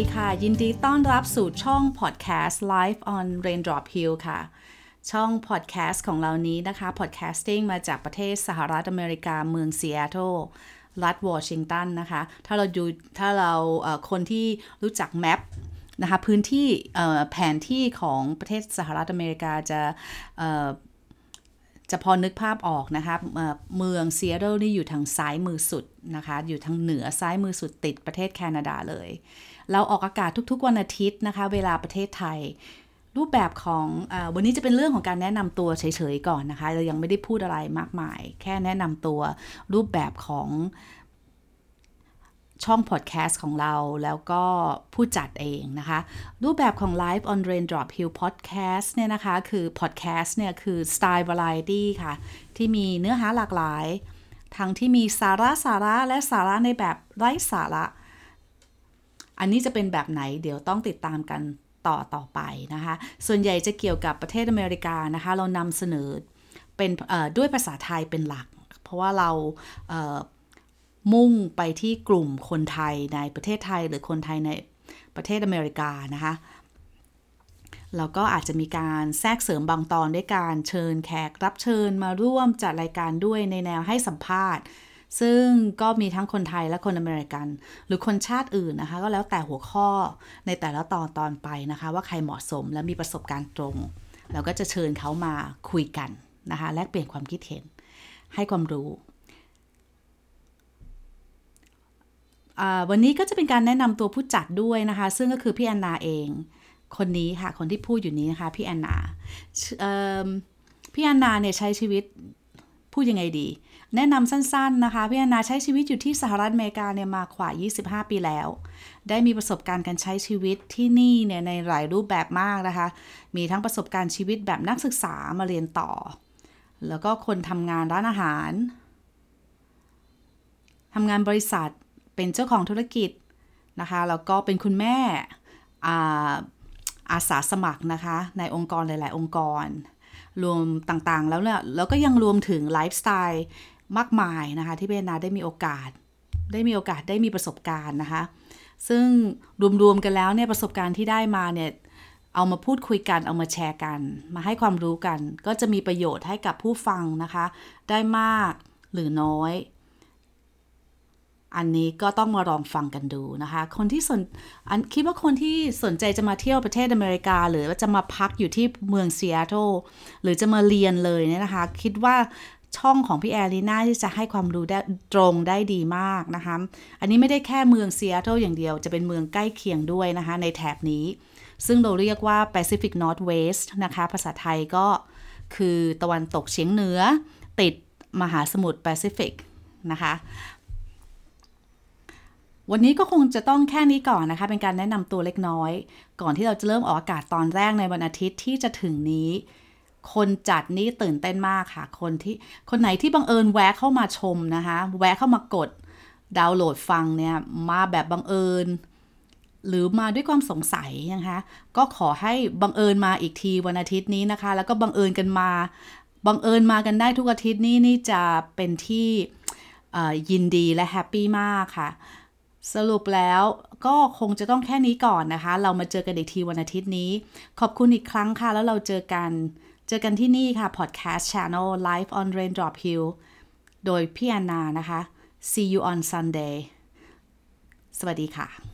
ดีค่ะ ยินดีต้อนรับสู่ช่อง Podcast Live on Raindrop Hill ค่ะ ช่อง Podcast ของเรานี้นะคะ Podcasting มาจากประเทศสหรัฐอเมริกาเมืองซีแอตเทิลรัฐวอชิงตันนะคะ ถ้าเราดูถ้าเราคนที่รู้จัก map นะคะพื้นที่แผนที่ของประเทศสหรัฐอเมริกาจะ จะพอนึกภาพออกนะคะเมืองซีแอตเทิลนี่อยู่ทางซ้ายมือสุดนะคะ อยู่ทางเหนือซ้ายมือสุดติดประเทศแคนาดาเลย เราออกอากาศทุกๆวันอาทิตย์นะคะ เวลาประเทศไทย รูปแบบของอวันนี้จะเป็นเรื่องของการแนะนำตัวเฉยๆก่อนนะคะ เรายังไม่ได้พูดอะไรมากมาย แค่แนะนำตัวรูปแบบของ ช่องพอดแคสต์ของเราแล้วก็ผู้จัดเองนะคะ รูปแบบของ Live on Raindrop Hill Podcast เนี่ยนะคะ คือ podcast เนี่ยคือสไตล์ variety ค่ะ ที่มีเนื้อหาหลากหลาย ทั้งที่มีสาระสาระและสาระในแบบไร้สาระ อันนี้จะเป็นแบบไหนเดี๋ยวต้องติดตามกันต่อต่อไปนะคะ ส่วนใหญ่จะเกี่ยวกับประเทศอเมริกานะคะ เรานำเสนอเป็นด้วยภาษาไทยเป็นหลัก เพราะว่าเรา มุ่งไปที่กลุ่มคนไทยในประเทศไทยหรือคนไทยในประเทศอเมริกานะคะแล้วก็อาจจะมีการแทรกเสริมบางตอนด้วยการเชิญแขกรับเชิญมาร่วมจัดรายการด้วยในแนวให้สัมภาษณ์ ซึ่งก็มีทั้งคนไทยและคนอเมริกัน หรือคนชาติอื่นนะคะ ก็แล้วแต่หัวข้อในแต่ละตอนตอนไปนะคะ ว่าใครเหมาะสมและมีประสบการณ์ตรง เราก็จะเชิญเขามาคุยกันนะคะแลกเปลี่ยนความคิดเห็นให้ความรู้ อ่า วันนี้ก็จะเป็นการแนะนำตัวผู้จัดด้วยนะคะ ซึ่งก็คือพี่แอนนาเอง คนนี้ค่ะ คนที่พูดอยู่นี้นะคะ พี่แอนนาพี่แอนนาเนี่ยใช้ชีวิตพูดยังไงดี แนะนำสั้นๆนะคะ พี่แอนนาใช้ชีวิตอยู่ที่สหรัฐอเมริกาเนี่ยมากว่า 25 ปีแล้ว ได้มีประสบการณ์การใช้ชีวิตที่นี่เนี่ยในหลายรูปแบบมากนะคะ มีทั้งประสบการณ์ชีวิตแบบนักศึกษามาเรียนต่อ แล้วก็คนทำงานร้านอาหารทำงานบริษัท เป็นเจ้าของธุรกิจนะคะแล้วก็เป็นคุณแม่อาอาสาสมัครนะคะ ในองค์กรหลาย ๆ องค์กร รวมต่างๆ แล้วเนี่ยแล้วก็ยังรวมถึงไลฟ์สไตล์มากมายนะคะ ที่เบนนาได้มีโอกาส ได้มีโอกาสได้มีประสบการณ์นะคะ ซึ่งรวม ๆ กันแล้วเนี่ยประสบการณ์ที่ได้มาเนี่ยเอามาพูดคุยกัน เอามาแชร์กัน มาให้ความรู้กัน ก็จะมีประโยชน์ให้กับผู้ฟังนะคะ ได้มากหรือน้อย อันนี้ก็ต้องมาลองฟังกันดูนะคะ คนที่สนอันคิดว่าคนที่สนใจจะมาเที่ยวประเทศอเมริกา หรือว่าจะมาพักอยู่ที่เมืองซีแอตเทิลหรือจะมาเรียนเลยเนี่ยนะคะ คิดว่าช่องของพี่แอรีน่าที่จะให้ความรู้ได้ตรงได้ดีมากนะคะ อันนี้ไม่ได้แค่เมืองซีแอตเทิลอย่างเดียว จะเป็นเมืองใกล้เคียงด้วยนะคะ ในแถบนี้ ซึ่งเราเรียกว่า Pacific Northwest นะคะ ภาษาไทยก็คือตะวันตกเฉียงเหนือ ติดมหาสมุทรแปซิฟิกนะคะ วันนี้ก็คงจะต้องแค่นี้ก่อนนะคะ เป็นการแนะนำตัวเล็กน้อย ก่อนที่เราจะเริ่มออกอากาศตอนแรกในวันอาทิตย์ที่จะถึงนี้ คนจัดนี่ตื่นเต้นมากค่ะ คนที่คนไหนที่บังเอิญแวะเข้ามาชมนะคะ แวะเข้ามากดดาวน์โหลดฟังเนี่ยมาแบบบังเอิญ หรือมาด้วยความสงสัยนะคะก็ขอให้บังเอิญมาอีกทีวันอาทิตย์นี้นะคะ แล้วก็บังเอิญกันมาบังเอิญมากันได้ทุกอาทิตย์นี้นี่จะเป็นที่ยินดีและแฮปปี้มากค่ะ สรุปแล้วก็คงจะต้องแค่นี้ก่อนนะคะ เรามาเจอกันอีกทีวันอาทิตย์นี้ ขอบคุณอีกครั้งค่ะ แล้วเราเจอกัน เจอกันที่นี่ค่ะ Podcast Channel Live on Raindrop Hill โดยพี่แอนนานะคะ See you on Sunday สวัสดีค่ะ